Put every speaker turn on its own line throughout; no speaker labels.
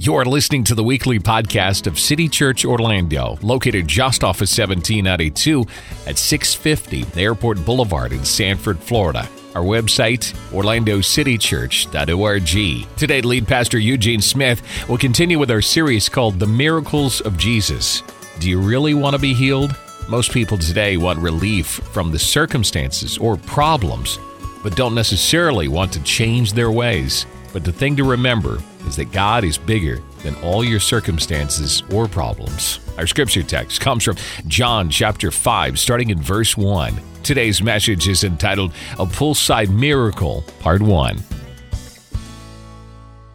You're listening to the weekly podcast of City Church Orlando, located just off of 1792 at 650 Airport Boulevard in Sanford, Florida. Our website, orlandocitychurch.org. Today, lead pastor Eugene Smith will continue with our series called The Miracles of Jesus. Do you really want to be healed? Most people today want relief from the circumstances or problems, but don't necessarily want to change their ways. But the thing to remember is that God is bigger than all your circumstances or problems. Our scripture text comes from John chapter 5, starting in verse 1. Today's message is entitled A Poolside Miracle, Part 1.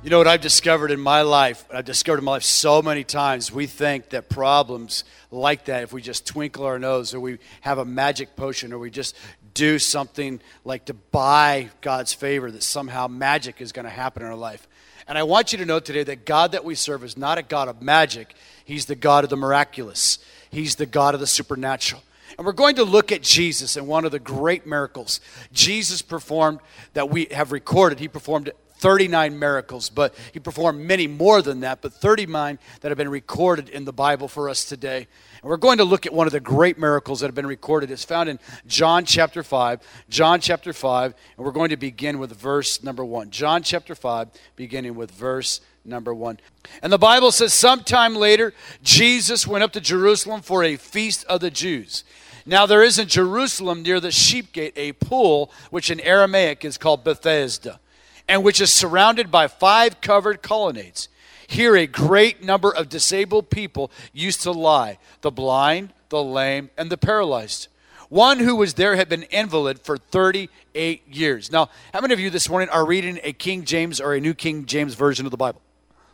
You know what I've discovered in my life? I've discovered in my life so many times we think that problems like that, if we just twinkle our nose or we have a magic potion or we just do something like to buy God's favor, that somehow magic is going to happen in our life. And I want you to know today that God that we serve is not a God of magic, He's the God of the miraculous, He's the God of the supernatural. And we're going to look at Jesus and one of the great miracles Jesus performed that we have recorded. He performed 39 miracles, but he performed many more than that, but 39 that have been recorded in the Bible for us today. And we're going to look at one of the great miracles that have been recorded. It's found in John chapter 5. John chapter 5, and we're going to begin with verse number 1. John chapter 5, beginning with verse number 1. And the Bible says, Sometime later, Jesus went up to Jerusalem for a feast of the Jews. Now there is in Jerusalem near the sheep gate a pool, which in Aramaic is called Bethesda and which is surrounded by five covered colonnades. Here, a great number of disabled people used to lie the blind, the lame, and the paralyzed. One who was there had been invalid for 38 years. Now, how many of you this morning are reading a King James or a New King James version of the Bible?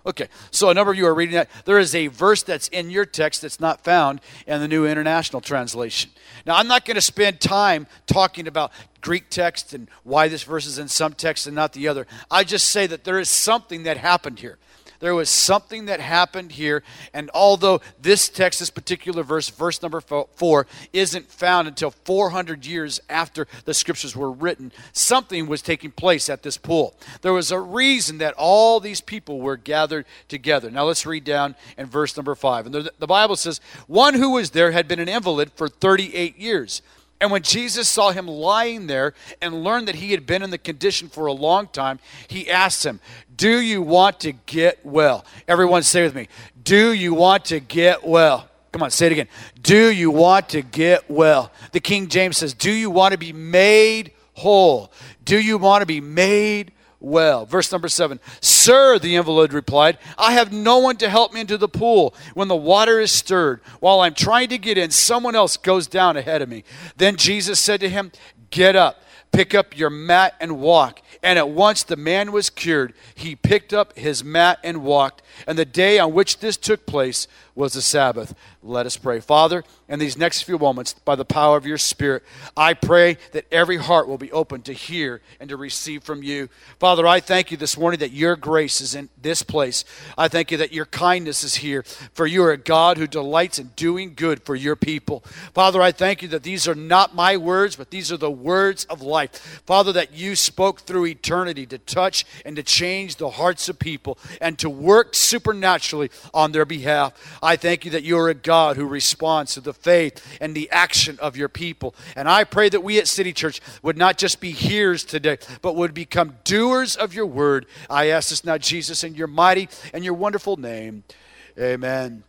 Okay, so a number of you are reading that. There is a verse that's in your text that's not found in the New International Translation. Now, I'm not going to spend time talking about Greek text and why this verse is in some text and not the other. I just say that there is something that happened here. There was something that happened here, and although this text, this particular verse, verse number four, isn't found until 400 years after the scriptures were written, something was taking place at this pool. There was a reason that all these people were gathered together. Now let's read down in verse number five. And the, the Bible says, One who was there had been an invalid for 38 years. And when Jesus saw him lying there and learned that he had been in the condition for a long time, he asked him, Do you want to get well? Everyone say with me, Do you want to get well? Come on, say it again. Do you want to get well? The King James says, Do you want to be made whole? Do you want to be made well. Verse number seven Sir, the invalid replied, I have no one to help me into the pool when the water is stirred. While I'm trying to get in, someone else goes down ahead of me. Then Jesus said to him, Get up, pick up your mat, and walk. And at once the man was cured. He picked up his mat and walked. And the day on which this took place was the Sabbath. Let us pray. Father, in these next few moments, by the power of your Spirit, I pray that every heart will be open to hear and to receive from you. Father, I thank you this morning that your grace is in this place. I thank you that your kindness is here, for you are a God who delights in doing good for your people. Father, I thank you that these are not my words, but these are the words of life. Father, that you spoke through eternity to touch and to change the hearts of people and to work supernaturally on their behalf. Thank you that you are a God who responds to the faith and the action of your people. And I pray that we at City Church would not just be hearers today, but would become doers of your word. I ask this now, Jesus, in your mighty and your wonderful name. Amen.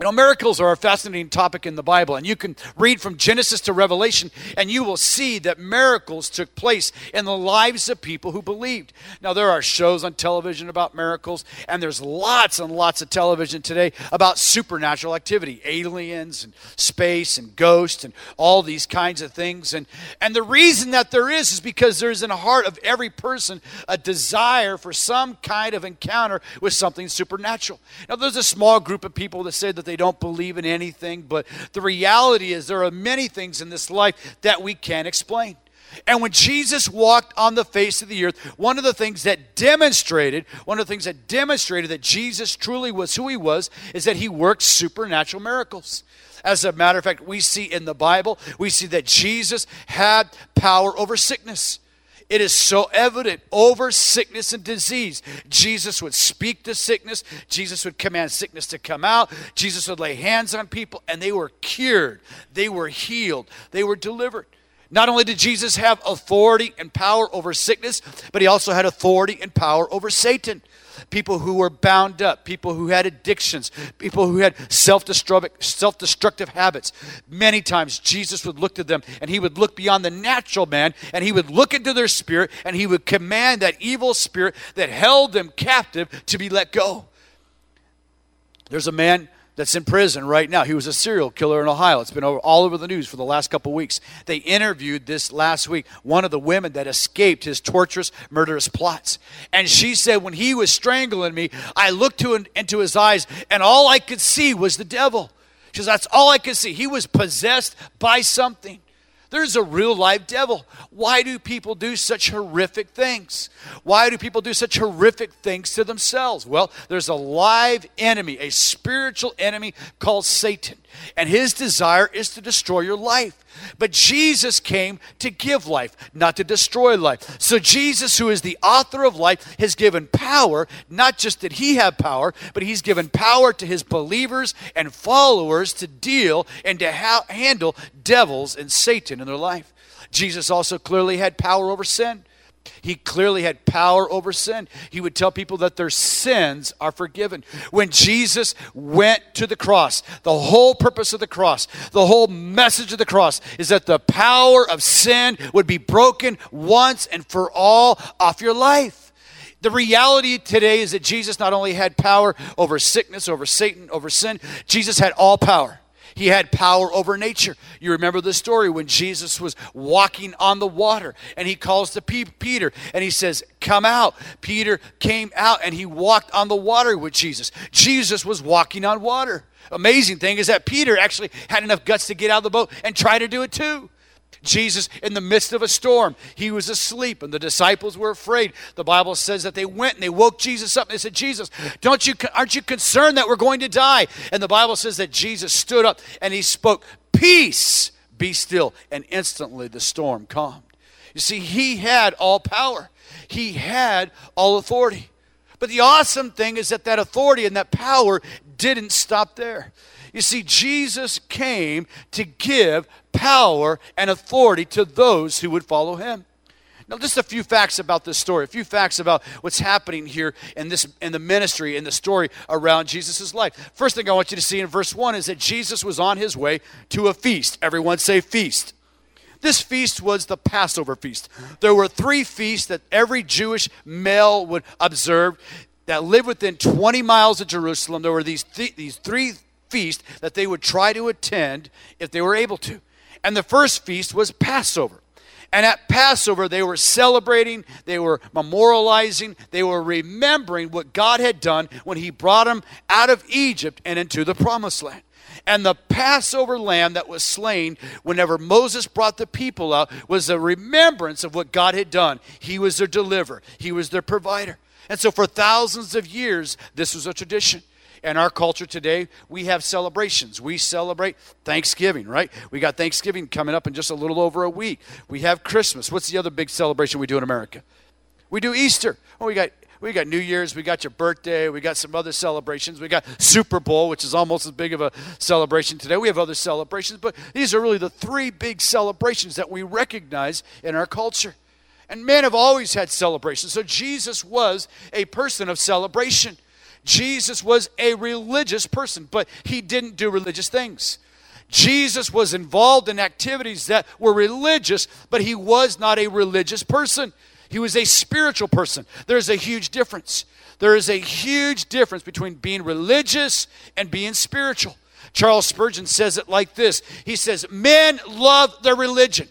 You know, miracles are a fascinating topic in the Bible, and you can read from Genesis to Revelation, and you will see that miracles took place in the lives of people who believed. Now, there are shows on television about miracles, and there's lots and lots of television today about supernatural activity aliens and space and ghosts and all these kinds of things. And, and the reason that there is is because there's in the heart of every person a desire for some kind of encounter with something supernatural. Now, there's a small group of people that say that they don't believe in anything, but the reality is there are many things in this life that we can't explain. And when Jesus walked on the face of the earth, one of the things that demonstrated, one of the things that demonstrated that Jesus truly was who he was, is that he worked supernatural miracles. As a matter of fact, we see in the Bible, we see that Jesus had power over sickness. It is so evident over sickness and disease. Jesus would speak to sickness, Jesus would command sickness to come out, Jesus would lay hands on people, and they were cured, they were healed, they were delivered. Not only did Jesus have authority and power over sickness, but he also had authority and power over Satan people who were bound up, people who had addictions, people who had self destructive habits. Many times Jesus would look to them and he would look beyond the natural man and he would look into their spirit and he would command that evil spirit that held them captive to be let go. There's a man that's in prison right now. He was a serial killer in Ohio. It's been all over the news for the last couple weeks. They interviewed this last week one of the women that escaped his torturous, murderous plots. And she said, When he was strangling me, I looked to, into his eyes, and all I could see was the devil. She says, That's all I could see. He was possessed by something. There's a real live devil. Why do people do such horrific things? Why do people do such horrific things to themselves? Well, there's a live enemy, a spiritual enemy called Satan. And his desire is to destroy your life. But Jesus came to give life, not to destroy life. So Jesus, who is the author of life, has given power. Not just that he have power, but he's given power to his believers and followers to deal and to ha- handle devils and Satan in their life. Jesus also clearly had power over sin. He clearly had power over sin. He would tell people that their sins are forgiven. When Jesus went to the cross, the whole purpose of the cross, the whole message of the cross is that the power of sin would be broken once and for all off your life. The reality today is that Jesus not only had power over sickness, over Satan, over sin, Jesus had all power. He had power over nature. You remember the story when Jesus was walking on the water and he calls to Peter and he says, Come out. Peter came out and he walked on the water with Jesus. Jesus was walking on water. Amazing thing is that Peter actually had enough guts to get out of the boat and try to do it too. Jesus, in the midst of a storm, he was asleep, and the disciples were afraid. The Bible says that they went and they woke Jesus up and they said, Jesus, don't you, aren't you concerned that we're going to die? And the Bible says that Jesus stood up and he spoke, Peace, be still. And instantly the storm calmed. You see, he had all power, he had all authority. But the awesome thing is that that authority and that power didn't stop there. You see, Jesus came to give power and authority to those who would follow him. Now, just a few facts about this story, a few facts about what's happening here in this in the ministry, in the story around Jesus' life. First thing I want you to see in verse 1 is that Jesus was on his way to a feast. Everyone say feast. This feast was the Passover feast. There were three feasts that every Jewish male would observe that lived within 20 miles of Jerusalem. There were these, th- these three feast that they would try to attend if they were able to. And the first feast was Passover. And at Passover, they were celebrating, they were memorializing, they were remembering what God had done when He brought them out of Egypt and into the promised land. And the Passover lamb that was slain whenever Moses brought the people out was a remembrance of what God had done. He was their deliverer, He was their provider. And so for thousands of years, this was a tradition. In our culture today, we have celebrations. We celebrate Thanksgiving, right? We got Thanksgiving coming up in just a little over a week. We have Christmas. What's the other big celebration we do in America? We do Easter. Oh, we got we got New Year's, we got your birthday, we got some other celebrations. We got Super Bowl, which is almost as big of a celebration today. We have other celebrations, but these are really the three big celebrations that we recognize in our culture. And men have always had celebrations. So Jesus was a person of celebration. Jesus was a religious person, but he didn't do religious things. Jesus was involved in activities that were religious, but he was not a religious person. He was a spiritual person. There's a huge difference. There is a huge difference between being religious and being spiritual. Charles Spurgeon says it like this He says, Men love their religion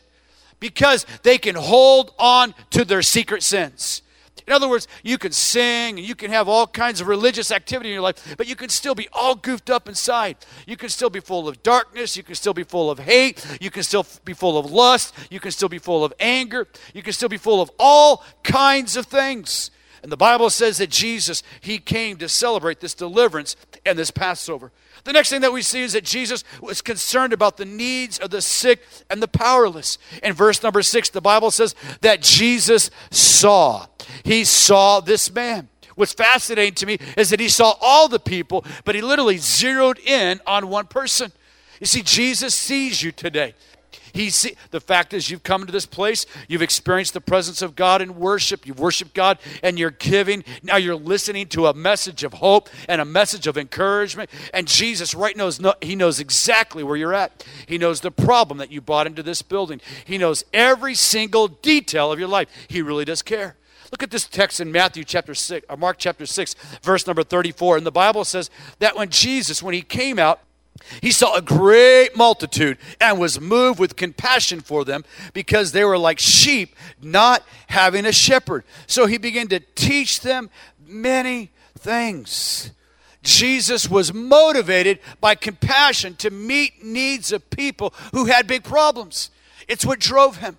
because they can hold on to their secret sins. In other words, you can sing and you can have all kinds of religious activity in your life, but you can still be all goofed up inside. You can still be full of darkness. You can still be full of hate. You can still be full of lust. You can still be full of anger. You can still be full of all kinds of things. And the Bible says that Jesus, he came to celebrate this deliverance and this Passover. The next thing that we see is that Jesus was concerned about the needs of the sick and the powerless. In verse number six, the Bible says that Jesus saw. He saw this man. What's fascinating to me is that he saw all the people, but he literally zeroed in on one person. You see, Jesus sees you today. He see, the fact is, you've come to this place, you've experienced the presence of God in worship, you've worshiped God, and you're giving. Now you're listening to a message of hope and a message of encouragement. And Jesus, right knows, He knows exactly where you're at. He knows the problem that you brought into this building. He knows every single detail of your life. He really does care. Look at this text in Matthew chapter 6, or Mark chapter 6, verse number 34. And the Bible says that when Jesus, when he came out, he saw a great multitude and was moved with compassion for them because they were like sheep not having a shepherd. So he began to teach them many things. Jesus was motivated by compassion to meet needs of people who had big problems. It's what drove him.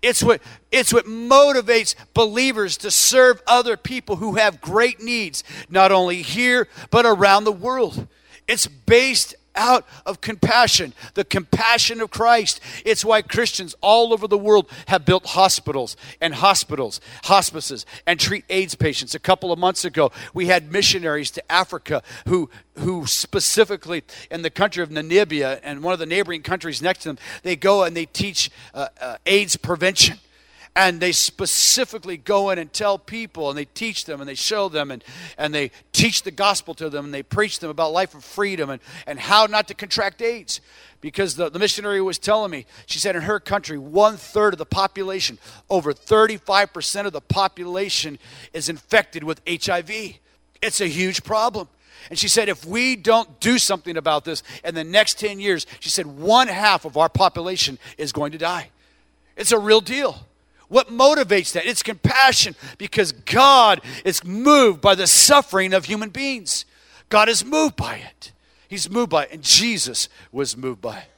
It's what, it's what motivates believers to serve other people who have great needs, not only here, but around the world. It's based out of compassion, the compassion of Christ. It's why Christians all over the world have built hospitals and hospitals, hospices, and treat AIDS patients. A couple of months ago, we had missionaries to Africa who who specifically in the country of Namibia and one of the neighboring countries next to them, they go and they teach uh, uh, AIDS prevention and they specifically go in and tell people and they teach them and they show them and, and they teach the gospel to them and they preach them about life of freedom and, and how not to contract AIDS. Because the, the missionary was telling me, she said in her country, one third of the population, over 35% of the population is infected with HIV. It's a huge problem. And she said, if we don't do something about this in the next 10 years, she said, one half of our population is going to die. It's a real deal. What motivates that? It's compassion because God is moved by the suffering of human beings. God is moved by it. He's moved by it, and Jesus was moved by it.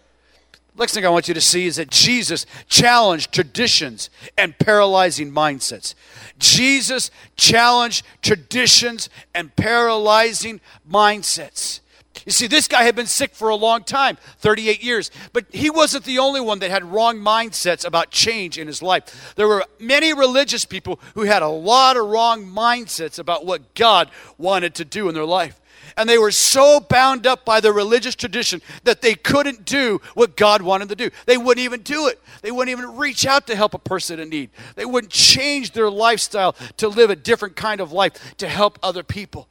Next thing I want you to see is that Jesus challenged traditions and paralyzing mindsets. Jesus challenged traditions and paralyzing mindsets. You see, this guy had been sick for a long time 38 years. But he wasn't the only one that had wrong mindsets about change in his life. There were many religious people who had a lot of wrong mindsets about what God wanted to do in their life. And they were so bound up by the religious tradition that they couldn't do what God wanted to do. They wouldn't even do it. They wouldn't even reach out to help a person in need. They wouldn't change their lifestyle to live a different kind of life to help other people.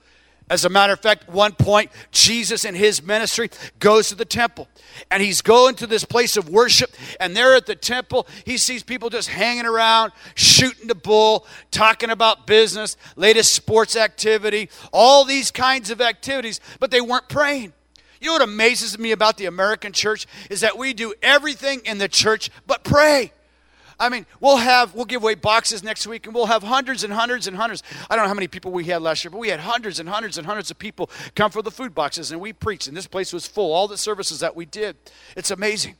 As a matter of fact, one point, Jesus in his ministry goes to the temple and he's going to this place of worship. And there at the temple, he sees people just hanging around, shooting the bull, talking about business, latest sports activity, all these kinds of activities, but they weren't praying. You know what amazes me about the American church is that we do everything in the church but pray. I mean, we'll have, we'll give away boxes next week and we'll have hundreds and hundreds and hundreds. I don't know how many people we had last year, but we had hundreds and hundreds and hundreds of people come for the food boxes and we preached and this place was full. All the services that we did. It's amazing.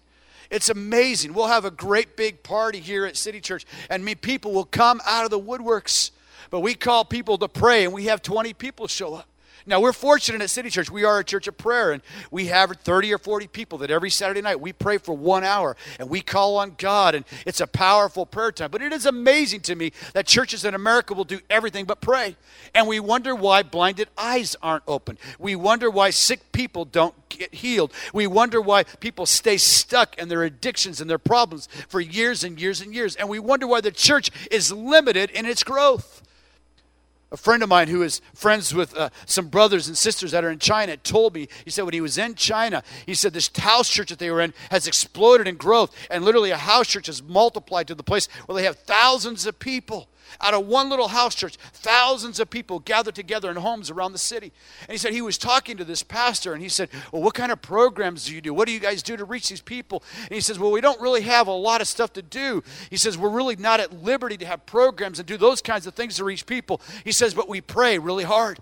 It's amazing. We'll have a great big party here at City Church and me people will come out of the woodworks. But we call people to pray and we have 20 people show up. Now, we're fortunate at City Church. We are a church of prayer, and we have 30 or 40 people that every Saturday night we pray for one hour and we call on God, and it's a powerful prayer time. But it is amazing to me that churches in America will do everything but pray. And we wonder why blinded eyes aren't open. We wonder why sick people don't get healed. We wonder why people stay stuck in their addictions and their problems for years and years and years. And we wonder why the church is limited in its growth. A friend of mine who is friends with uh, some brothers and sisters that are in China told me, he said when he was in China, he said this house church that they were in has exploded in growth. And literally, a house church has multiplied to the place where they have thousands of people. Out of one little house church, thousands of people gathered together in homes around the city. And he said he was talking to this pastor and he said, Well, what kind of programs do you do? What do you guys do to reach these people? And he says, Well, we don't really have a lot of stuff to do. He says, We're really not at liberty to have programs and do those kinds of things to reach people. He says, But we pray really hard.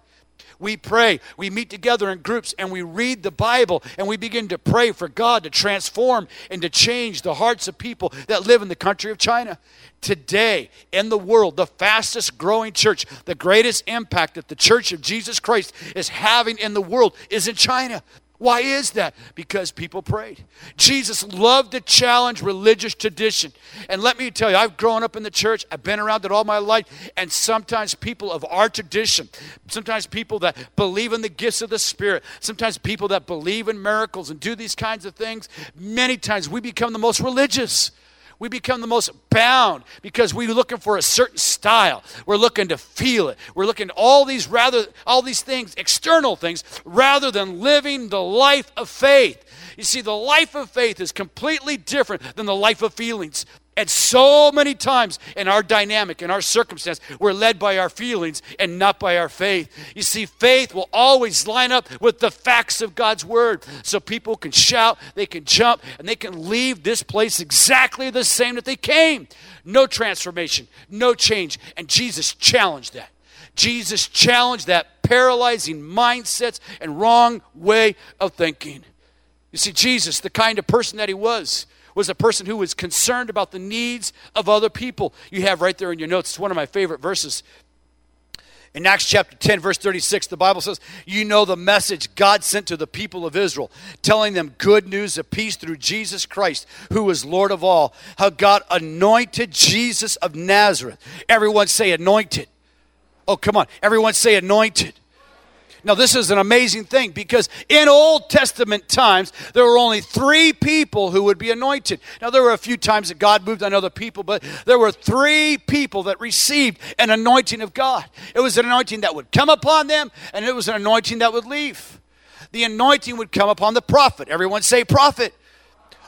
We pray, we meet together in groups, and we read the Bible, and we begin to pray for God to transform and to change the hearts of people that live in the country of China. Today, in the world, the fastest growing church, the greatest impact that the church of Jesus Christ is having in the world is in China. Why is that? Because people prayed. Jesus loved to challenge religious tradition. And let me tell you, I've grown up in the church, I've been around it all my life, and sometimes people of our tradition, sometimes people that believe in the gifts of the Spirit, sometimes people that believe in miracles and do these kinds of things, many times we become the most religious we become the most bound because we're looking for a certain style. We're looking to feel it. We're looking all these rather all these things, external things, rather than living the life of faith. You see, the life of faith is completely different than the life of feelings. And so many times in our dynamic, in our circumstance, we're led by our feelings and not by our faith. You see, faith will always line up with the facts of God's word. So people can shout, they can jump, and they can leave this place exactly the same that they came. No transformation, no change. And Jesus challenged that. Jesus challenged that paralyzing mindsets and wrong way of thinking. You see, Jesus, the kind of person that he was, was a person who was concerned about the needs of other people. You have right there in your notes, it's one of my favorite verses. In Acts chapter 10, verse 36, the Bible says, You know the message God sent to the people of Israel, telling them good news of peace through Jesus Christ, who is Lord of all. How God anointed Jesus of Nazareth. Everyone say anointed. Oh, come on. Everyone say anointed. Now, this is an amazing thing because in Old Testament times, there were only three people who would be anointed. Now, there were a few times that God moved on other people, but there were three people that received an anointing of God. It was an anointing that would come upon them, and it was an anointing that would leave. The anointing would come upon the prophet. Everyone say prophet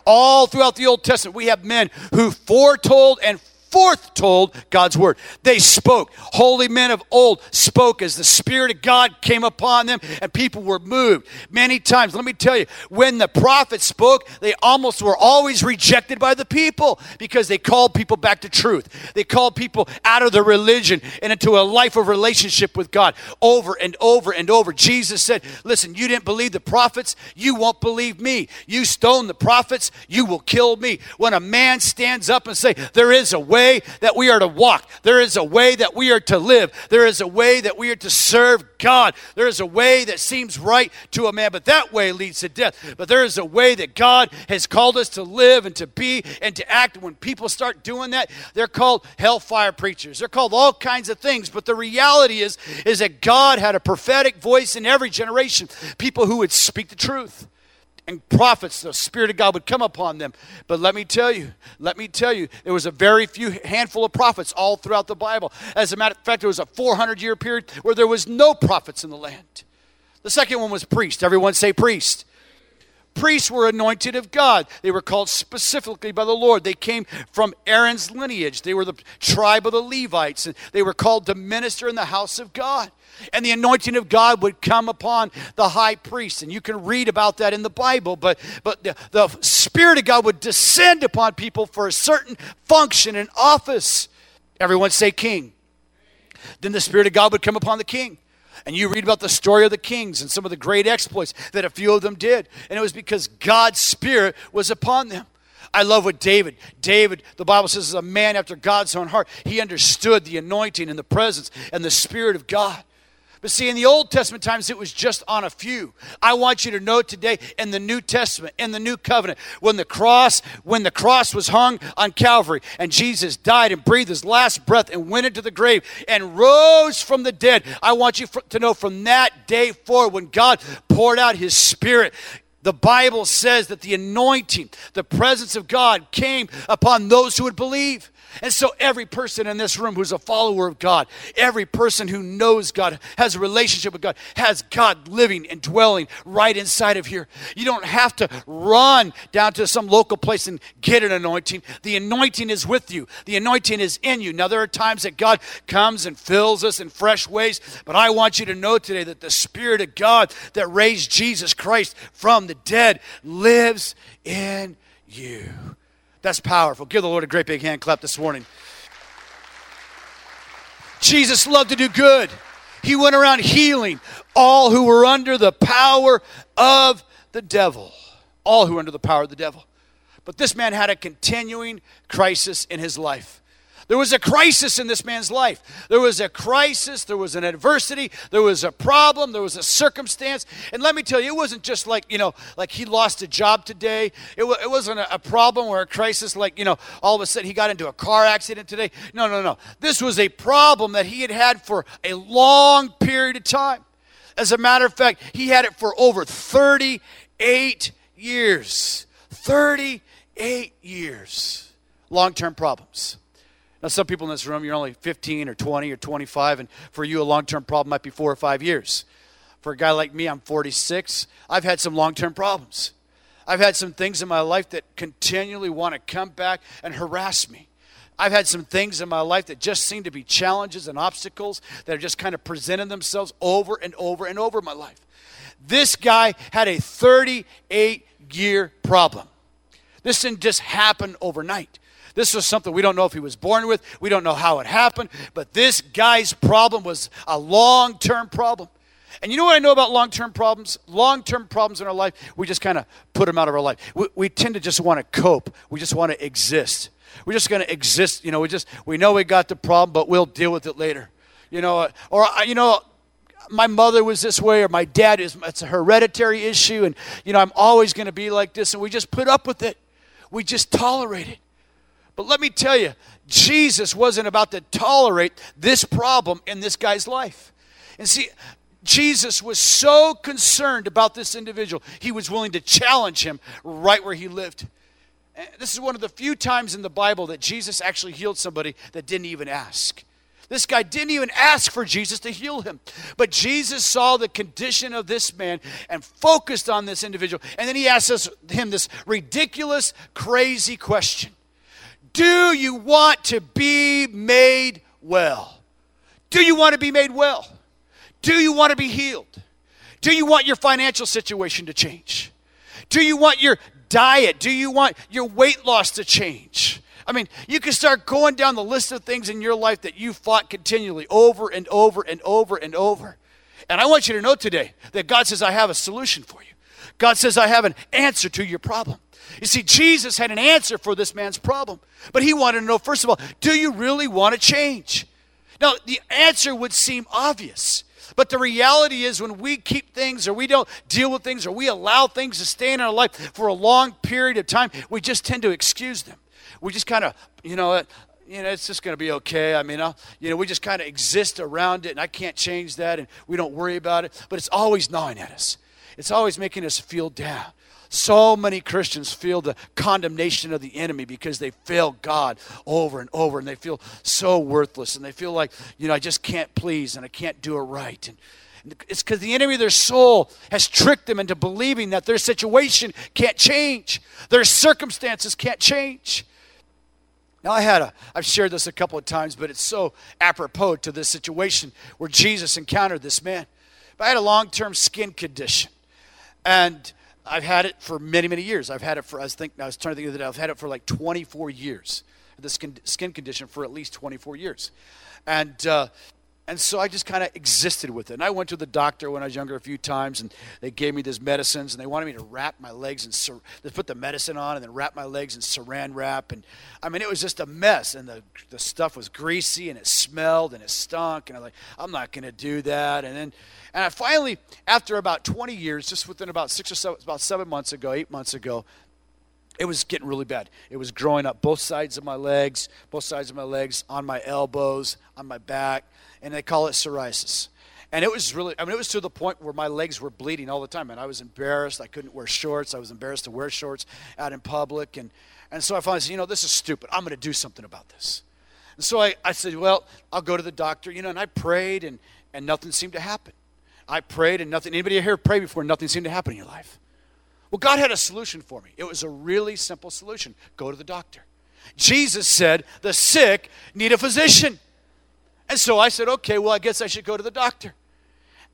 all throughout the Old Testament, we have men who foretold and foretold God's word. They spoke. Holy men of old spoke as the Spirit of God came upon them and people were moved. Many times, let me tell you, when the prophets spoke, they almost were always rejected by the people because they called people back to truth. They called people out of their religion and into a life of relationship with God over and over and over. Jesus said, Listen, you didn't believe the prophets, you won't believe me. You stone the prophets, you will kill me. When a man stands up and say, There is a way way that we are to walk. There is a way that we are to live. There is a way that we are to serve God. There is a way that seems right to a man, but that way leads to death. But there is a way that God has called us to live and to be and to act. When people start doing that, they're called hellfire preachers. They're called all kinds of things. But the reality is, is that God had a prophetic voice in every generation, people who would speak the truth and prophets, the Spirit of God would come upon them. But let me tell you, let me tell you, there was a very few handful of prophets all throughout the Bible. As a matter of fact, there was a 400 year period where there was no prophets in the land. The second one was priest. Everyone say priest. Priests were anointed of God. They were called specifically by the Lord. They came from Aaron's lineage. They were the tribe of the Levites, and they were called to minister in the house of God and the anointing of God would come upon the high priest. And you can read about that in the Bible, but, but the, the Spirit of God would descend upon people for a certain function and office. Everyone say king. Then the Spirit of God would come upon the king. And you read about the story of the kings and some of the great exploits that a few of them did. And it was because God's Spirit was upon them. I love what David, David, the Bible says, is a man after God's own heart. He understood the anointing and the presence and the Spirit of God. But see, in the Old Testament times, it was just on a few. I want you to know today in the New Testament, in the New Covenant, when the cross, when the cross was hung on Calvary, and Jesus died and breathed his last breath and went into the grave and rose from the dead. I want you to know from that day forward, when God poured out his spirit, the Bible says that the anointing, the presence of God came upon those who would believe. And so, every person in this room who's a follower of God, every person who knows God, has a relationship with God, has God living and dwelling right inside of here. You don't have to run down to some local place and get an anointing. The anointing is with you, the anointing is in you. Now, there are times that God comes and fills us in fresh ways, but I want you to know today that the Spirit of God that raised Jesus Christ from the dead lives in you. That's powerful. Give the Lord a great big hand clap this morning. Jesus loved to do good. He went around healing all who were under the power of the devil. All who were under the power of the devil. But this man had a continuing crisis in his life. There was a crisis in this man's life. There was a crisis, there was an adversity, there was a problem, there was a circumstance. And let me tell you, it wasn't just like, you know, like he lost a job today. It, w- it wasn't a, a problem or a crisis like, you know, all of a sudden he got into a car accident today. No, no, no. This was a problem that he had had for a long period of time. As a matter of fact, he had it for over 38 years. 38 years. Long term problems. Now, some people in this room, you're only 15 or 20 or 25, and for you, a long term problem might be four or five years. For a guy like me, I'm 46. I've had some long term problems. I've had some things in my life that continually want to come back and harass me. I've had some things in my life that just seem to be challenges and obstacles that are just kind of presenting themselves over and over and over in my life. This guy had a 38 year problem. This didn't just happen overnight. This was something we don't know if he was born with. We don't know how it happened. But this guy's problem was a long term problem. And you know what I know about long term problems? Long term problems in our life, we just kind of put them out of our life. We, we tend to just want to cope, we just want to exist. We're just going to exist. You know, we just, we know we got the problem, but we'll deal with it later. You know, or, you know, my mother was this way or my dad is it's a hereditary issue and you know i'm always going to be like this and we just put up with it we just tolerate it but let me tell you, Jesus wasn't about to tolerate this problem in this guy's life. And see, Jesus was so concerned about this individual, he was willing to challenge him right where he lived. And this is one of the few times in the Bible that Jesus actually healed somebody that didn't even ask. This guy didn't even ask for Jesus to heal him. But Jesus saw the condition of this man and focused on this individual. And then he asked him this ridiculous, crazy question do you want to be made well? Do you want to be made well? Do you want to be healed? Do you want your financial situation to change? Do you want your diet? Do you want your weight loss to change? I mean, you can start going down the list of things in your life that you fought continually over and over and over and over. And I want you to know today that God says, I have a solution for you. God says, I have an answer to your problem. You see, Jesus had an answer for this man's problem, but he wanted to know, first of all, do you really want to change? Now, the answer would seem obvious. But the reality is, when we keep things or we don't deal with things or we allow things to stay in our life for a long period of time, we just tend to excuse them. We just kind of, you know, you know, it's just going to be okay. I mean, I'll, you know, we just kind of exist around it, and I can't change that, and we don't worry about it. But it's always gnawing at us. It's always making us feel down. So many Christians feel the condemnation of the enemy because they fail God over and over and they feel so worthless and they feel like, you know, I just can't please and I can't do it right. And, it's because the enemy of their soul has tricked them into believing that their situation can't change, their circumstances can't change. Now, I had a, I've shared this a couple of times, but it's so apropos to this situation where Jesus encountered this man. But I had a long term skin condition. And I've had it for many, many years. I've had it for, I was, think, I was trying to think of the day, I've had it for like 24 years. this skin condition for at least 24 years. And, uh, and so I just kind of existed with it. And I went to the doctor when I was younger a few times, and they gave me these medicines, and they wanted me to wrap my legs and they put the medicine on, and then wrap my legs in Saran wrap. And I mean, it was just a mess. And the the stuff was greasy, and it smelled, and it stunk. And I'm like, I'm not going to do that. And then, and I finally, after about 20 years, just within about six or seven, about seven months ago, eight months ago, it was getting really bad. It was growing up both sides of my legs, both sides of my legs, on my elbows, on my back and they call it psoriasis. And it was really, I mean, it was to the point where my legs were bleeding all the time. And I was embarrassed. I couldn't wear shorts. I was embarrassed to wear shorts out in public. And, and so I finally said, you know, this is stupid. I'm going to do something about this. And so I, I said, well, I'll go to the doctor, you know, and I prayed and, and nothing seemed to happen. I prayed and nothing, anybody here pray before nothing seemed to happen in your life? Well, God had a solution for me. It was a really simple solution go to the doctor. Jesus said, the sick need a physician. And so I said, okay, well, I guess I should go to the doctor.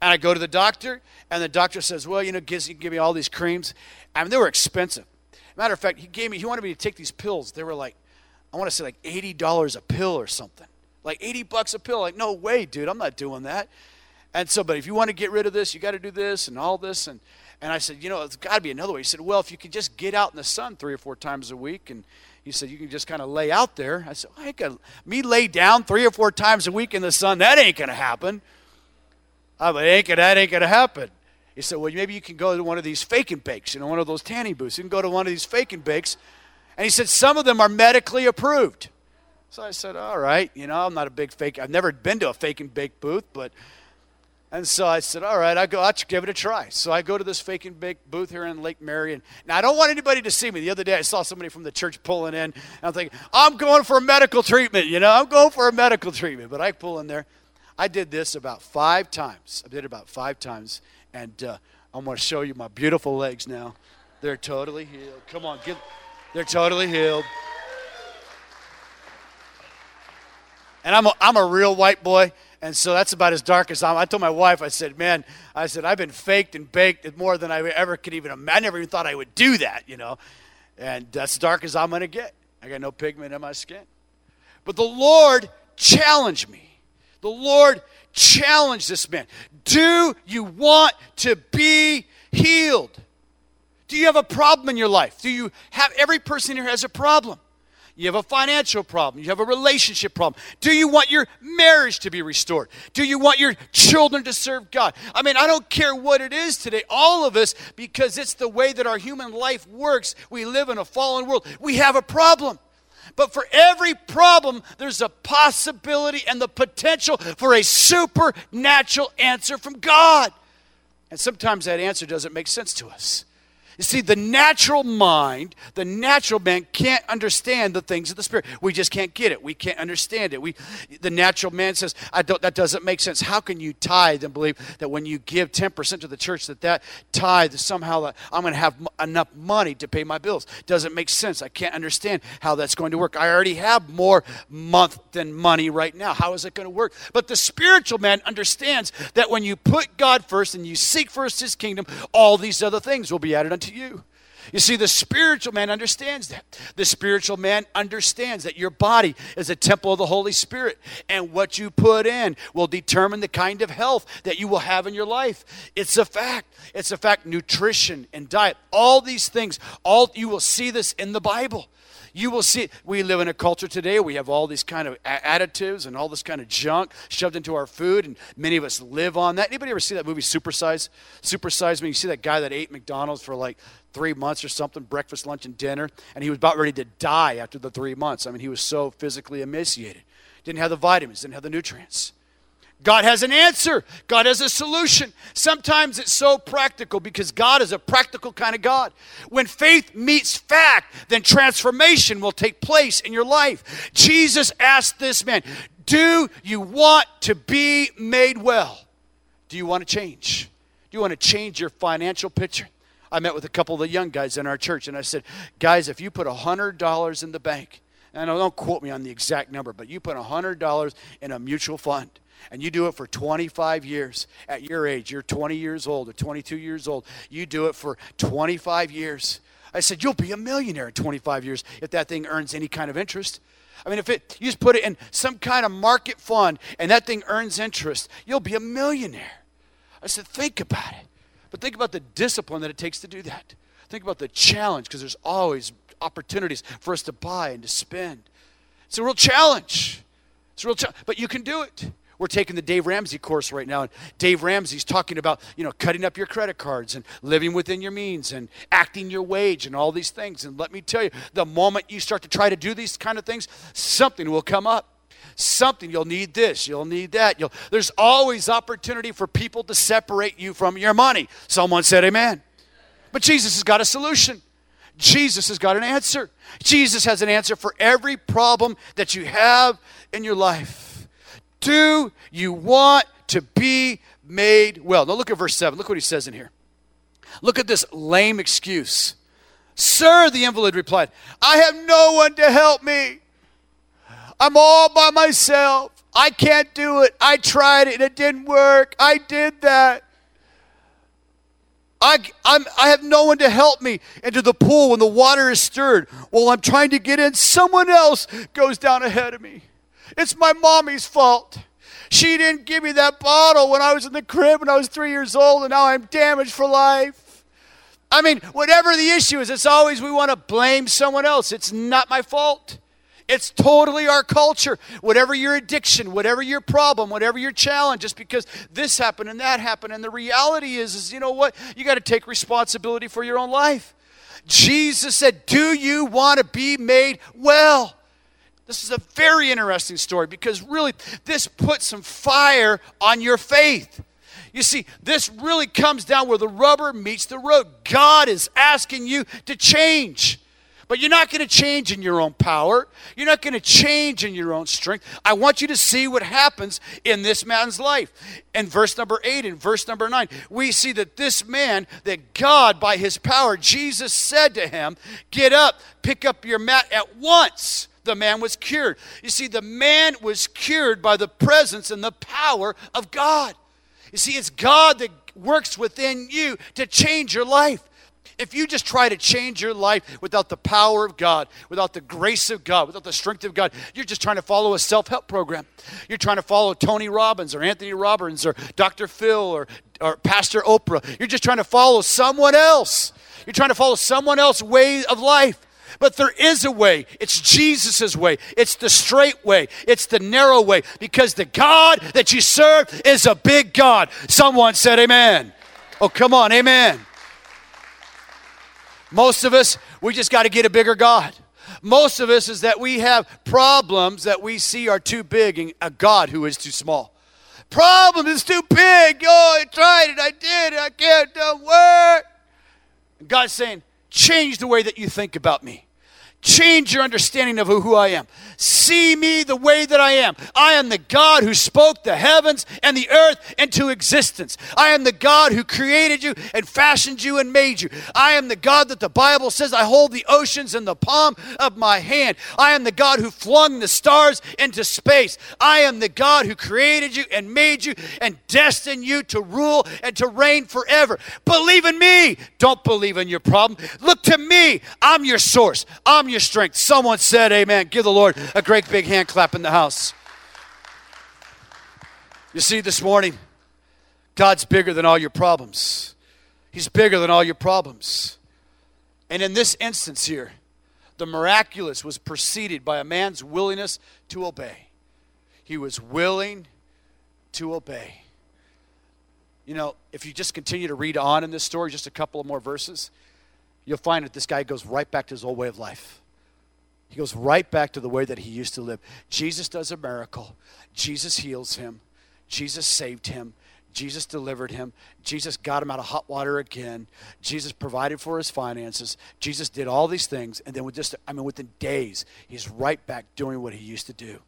And I go to the doctor, and the doctor says, well, you know, gives, he give me all these creams. I mean, they were expensive. Matter of fact, he gave me, he wanted me to take these pills. They were like, I want to say like $80 a pill or something. Like 80 bucks a pill. Like, no way, dude, I'm not doing that. And so, but if you want to get rid of this, you got to do this and all this. And, and I said, you know, it's got to be another way. He said, well, if you could just get out in the sun three or four times a week and he said, You can just kind of lay out there. I said, oh, I ain't gonna, Me lay down three or four times a week in the sun, that ain't going to happen. I mean, ain't gonna, that ain't going to happen. He said, Well, maybe you can go to one of these fake and bakes, you know, one of those tanning booths. You can go to one of these fake and bakes. And he said, Some of them are medically approved. So I said, All right, you know, I'm not a big fake. I've never been to a fake and bake booth, but and so I said, all right, I'll go, I'll give it a try. So I go to this fake and bake booth here in Lake Marion. Now, I don't want anybody to see me. The other day, I saw somebody from the church pulling in. I'm thinking, I'm going for a medical treatment, you know, I'm going for a medical treatment. But I pull in there. I did this about five times. I did it about five times. And uh, I'm going to show you my beautiful legs now. They're totally healed. Come on, give, they're totally healed. And I'm a, I'm a real white boy. And so that's about as dark as I'm. I told my wife, I said, man, I said, I've been faked and baked more than I ever could even imagine. I never even thought I would do that, you know. And that's dark as I'm going to get. I got no pigment in my skin. But the Lord challenged me. The Lord challenged this man. Do you want to be healed? Do you have a problem in your life? Do you have every person here has a problem? You have a financial problem. You have a relationship problem. Do you want your marriage to be restored? Do you want your children to serve God? I mean, I don't care what it is today. All of us, because it's the way that our human life works, we live in a fallen world. We have a problem. But for every problem, there's a possibility and the potential for a supernatural answer from God. And sometimes that answer doesn't make sense to us. You see, the natural mind, the natural man can't understand the things of the Spirit. We just can't get it. We can't understand it. We, the natural man says, I don't, that doesn't make sense. How can you tithe and believe that when you give 10% to the church, that that tithe is somehow that I'm going to have enough money to pay my bills? Doesn't make sense. I can't understand how that's going to work. I already have more month than money right now. How is it going to work? But the spiritual man understands that when you put God first and you seek first his kingdom, all these other things will be added unto to you. You see, the spiritual man understands that. The spiritual man understands that your body is a temple of the Holy Spirit, and what you put in will determine the kind of health that you will have in your life. It's a fact. It's a fact. Nutrition and diet, all these things, all you will see this in the Bible you will see we live in a culture today we have all these kind of additives and all this kind of junk shoved into our food and many of us live on that. Anybody ever see that movie supersize? Supersize me you see that guy that ate mcdonald's for like three months or something breakfast lunch and dinner and he was about ready to die after the three months. I mean he was so physically emaciated. Didn't have the vitamins didn't have the nutrients God has an answer. God has a solution. Sometimes it's so practical because God is a practical kind of God. When faith meets fact, then transformation will take place in your life. Jesus asked this man, Do you want to be made well? Do you want to change? Do you want to change your financial picture? I met with a couple of the young guys in our church and I said, Guys, if you put $100 in the bank, and don't quote me on the exact number, but you put $100 in a mutual fund and you do it for 25 years at your age, you're 20 years old or 22 years old, you do it for 25 years. I said, You'll be a millionaire in 25 years if that thing earns any kind of interest. I mean, if it, you just put it in some kind of market fund and that thing earns interest, you'll be a millionaire. I said, Think about it. But think about the discipline that it takes to do that. Think about the challenge because there's always opportunities for us to buy and to spend. It's a real challenge. It's a real challenge, but you can do it. We're taking the Dave Ramsey course right now, and Dave Ramsey's talking about, you know, cutting up your credit cards and living within your means and acting your wage and all these things. And let me tell you, the moment you start to try to do these kind of things, something will come up. Something you'll need this, you'll need that. You'll, there's always opportunity for people to separate you from your money. Someone said, Amen. But Jesus has got a solution. Jesus has got an answer. Jesus has an answer for every problem that you have in your life. Do you want to be made well? Now look at verse 7. Look what he says in here. Look at this lame excuse. Sir, the invalid replied, I have no one to help me. I'm all by myself. I can't do it. I tried it and it didn't work. I did that. I, I'm, I have no one to help me into the pool when the water is stirred. While I'm trying to get in, someone else goes down ahead of me. It's my mommy's fault. She didn't give me that bottle when I was in the crib when I was three years old, and now I'm damaged for life. I mean, whatever the issue is, it's always we want to blame someone else. It's not my fault. It's totally our culture. Whatever your addiction, whatever your problem, whatever your challenge, just because this happened and that happened. And the reality is, is you know what? You got to take responsibility for your own life. Jesus said, Do you want to be made well? This is a very interesting story because really this puts some fire on your faith. You see, this really comes down where the rubber meets the road. God is asking you to change. But you're not going to change in your own power. You're not going to change in your own strength. I want you to see what happens in this man's life. In verse number 8 and verse number 9, we see that this man, that God, by his power, Jesus said to him, Get up, pick up your mat at once the man was cured. You see, the man was cured by the presence and the power of God. You see, it's God that works within you to change your life. If you just try to change your life without the power of God, without the grace of God, without the strength of God, you're just trying to follow a self help program. You're trying to follow Tony Robbins or Anthony Robbins or Dr. Phil or, or Pastor Oprah. You're just trying to follow someone else. You're trying to follow someone else's way of life. But there is a way. It's Jesus' way. It's the straight way. It's the narrow way. Because the God that you serve is a big God. Someone said, Amen. Oh, come on, Amen. Most of us, we just got to get a bigger God. Most of us is that we have problems that we see are too big and a God who is too small. Problem is too big. Oh, I tried it. I did it. I can't don't work. God's saying, change the way that you think about me. Change your understanding of who I am. See me the way that I am. I am the God who spoke the heavens and the earth into existence. I am the God who created you and fashioned you and made you. I am the God that the Bible says I hold the oceans in the palm of my hand. I am the God who flung the stars into space. I am the God who created you and made you and destined you to rule and to reign forever. Believe in me. Don't believe in your problem. Look to me. I'm your source. I'm your your strength. Someone said, Amen. Give the Lord a great big hand clap in the house. You see, this morning, God's bigger than all your problems. He's bigger than all your problems. And in this instance here, the miraculous was preceded by a man's willingness to obey. He was willing to obey. You know, if you just continue to read on in this story, just a couple of more verses, you'll find that this guy goes right back to his old way of life. He goes right back to the way that he used to live. Jesus does a miracle. Jesus heals him. Jesus saved him. Jesus delivered him. Jesus got him out of hot water again. Jesus provided for his finances. Jesus did all these things. And then with just, I mean, within days, he's right back doing what he used to do.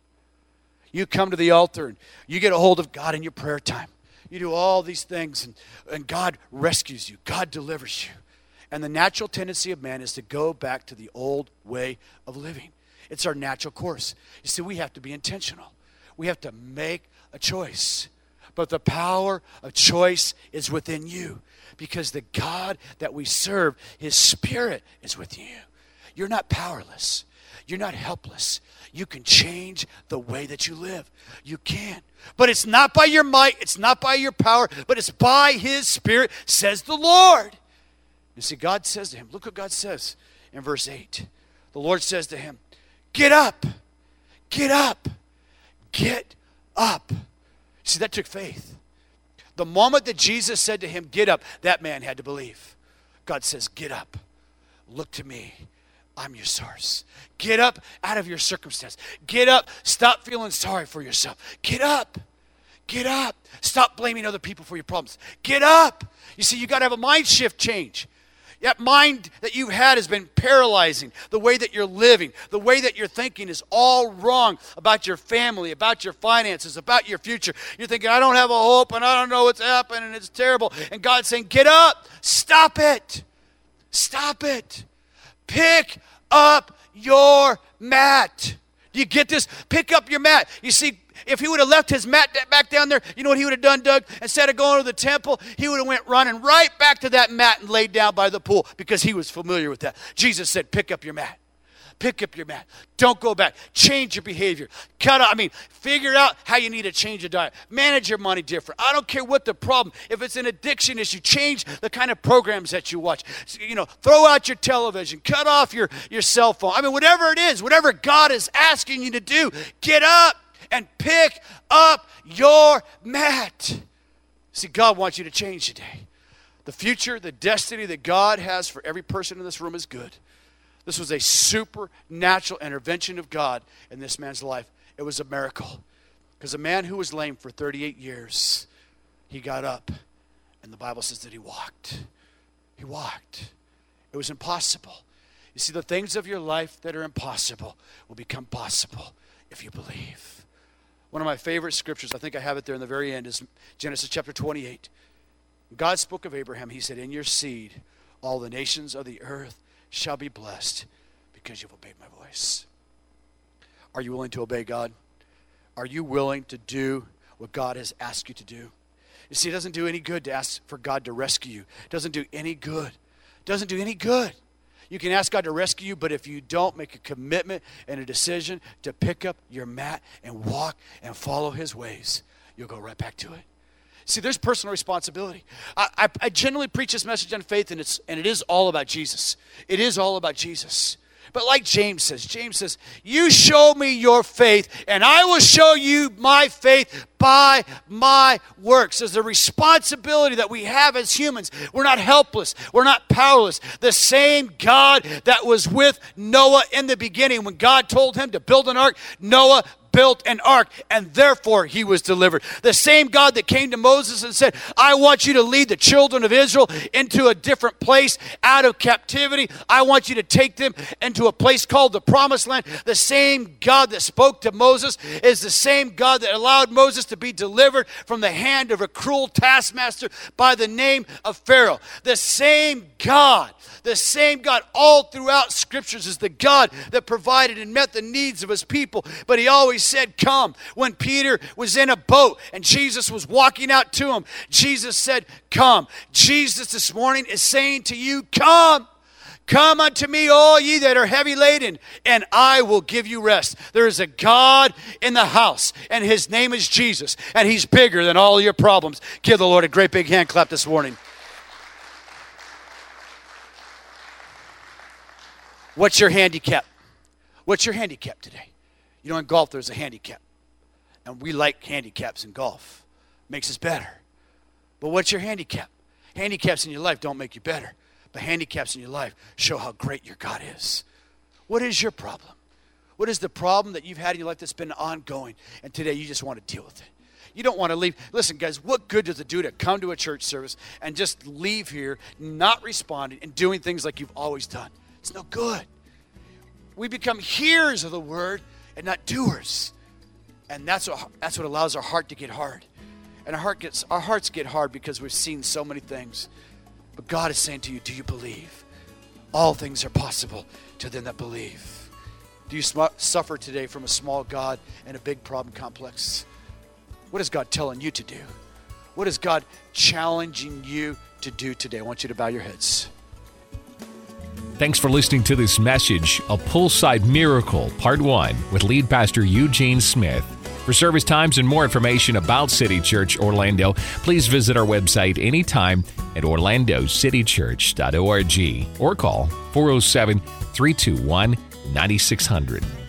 You come to the altar and you get a hold of God in your prayer time. You do all these things and, and God rescues you. God delivers you. And the natural tendency of man is to go back to the old way of living. It's our natural course. You see, we have to be intentional, we have to make a choice. But the power of choice is within you because the God that we serve, His Spirit is with you. You're not powerless. You're not helpless. You can change the way that you live. You can. But it's not by your might, it's not by your power, but it's by His Spirit, says the Lord. You see, God says to him, look what God says in verse 8. The Lord says to him, Get up, get up, get up. See, that took faith. The moment that Jesus said to him, Get up, that man had to believe. God says, Get up, look to me. I'm your source. Get up out of your circumstance. Get up. Stop feeling sorry for yourself. Get up. Get up. Stop blaming other people for your problems. Get up. You see, you got to have a mind shift change. That mind that you've had has been paralyzing. The way that you're living, the way that you're thinking is all wrong about your family, about your finances, about your future. You're thinking, I don't have a hope and I don't know what's happening and it's terrible. And God's saying, Get up, stop it, stop it. Pick up your mat. Do you get this? Pick up your mat. You see, if he would have left his mat back down there, you know what he would have done, Doug? Instead of going to the temple, he would have went running right back to that mat and laid down by the pool because he was familiar with that. Jesus said, "Pick up your mat." Pick up your mat. Don't go back. Change your behavior. Cut out. I mean, figure out how you need to change your diet. Manage your money different. I don't care what the problem. If it's an addiction issue, change the kind of programs that you watch. You know, throw out your television. Cut off your, your cell phone. I mean, whatever it is, whatever God is asking you to do, get up and pick up your mat. See, God wants you to change today. The future, the destiny that God has for every person in this room is good. This was a supernatural intervention of God in this man's life. It was a miracle. Because a man who was lame for 38 years, he got up, and the Bible says that he walked. He walked. It was impossible. You see, the things of your life that are impossible will become possible if you believe. One of my favorite scriptures, I think I have it there in the very end, is Genesis chapter 28. God spoke of Abraham. He said, In your seed, all the nations of the earth shall be blessed because you've obeyed my voice. Are you willing to obey God? Are you willing to do what God has asked you to do? You see, it doesn't do any good to ask for God to rescue you. It doesn't do any good. It doesn't do any good. You can ask God to rescue you, but if you don't make a commitment and a decision to pick up your mat and walk and follow His ways, you'll go right back to it. See, there's personal responsibility. I, I, I, generally preach this message on faith, and, it's, and it is all about Jesus. It is all about Jesus. But like James says, James says, You show me your faith, and I will show you my faith by my works. There's a responsibility that we have as humans. We're not helpless, we're not powerless. The same God that was with Noah in the beginning, when God told him to build an ark, Noah built an ark, and therefore he was delivered. The same God that came to Moses and said, I want you to lead the children of Israel into a different place out of captivity. I want you to take them into a place called the promised land. The same God that spoke to Moses is the same God that allowed Moses to be delivered from the hand of a cruel taskmaster by the name of Pharaoh. The same God, the same God all throughout scriptures is the God that provided and met the needs of his people, but he always said, Come. When Peter was in a boat and Jesus was walking out to him, Jesus said, Come. Jesus this morning is saying to you, Come. Come unto me, all ye that are heavy laden, and I will give you rest. There is a God in the house, and his name is Jesus, and he's bigger than all your problems. Give the Lord a great big hand clap this morning. What's your handicap? What's your handicap today? You know, in golf, there's a handicap. And we like handicaps in golf. Makes us better. But what's your handicap? Handicaps in your life don't make you better, but handicaps in your life show how great your God is. What is your problem? What is the problem that you've had in your life that's been ongoing, and today you just want to deal with it? You don't want to leave. Listen, guys, what good does it do to come to a church service and just leave here not responding and doing things like you've always done? It's no good. We become hearers of the word and not doers. And that's what, that's what allows our heart to get hard. And our heart gets our hearts get hard because we've seen so many things. But God is saying to you, do you believe? All things are possible to them that believe. Do you sm- suffer today from a small God and a big problem complex? What is God telling you to do? What is God challenging you to do today? I want you to bow your heads.
Thanks for listening to this message, A Poolside Miracle, Part 1, with lead pastor Eugene Smith. For service times and more information about City Church Orlando, please visit our website anytime at orlandocitychurch.org or call 407 321 9600.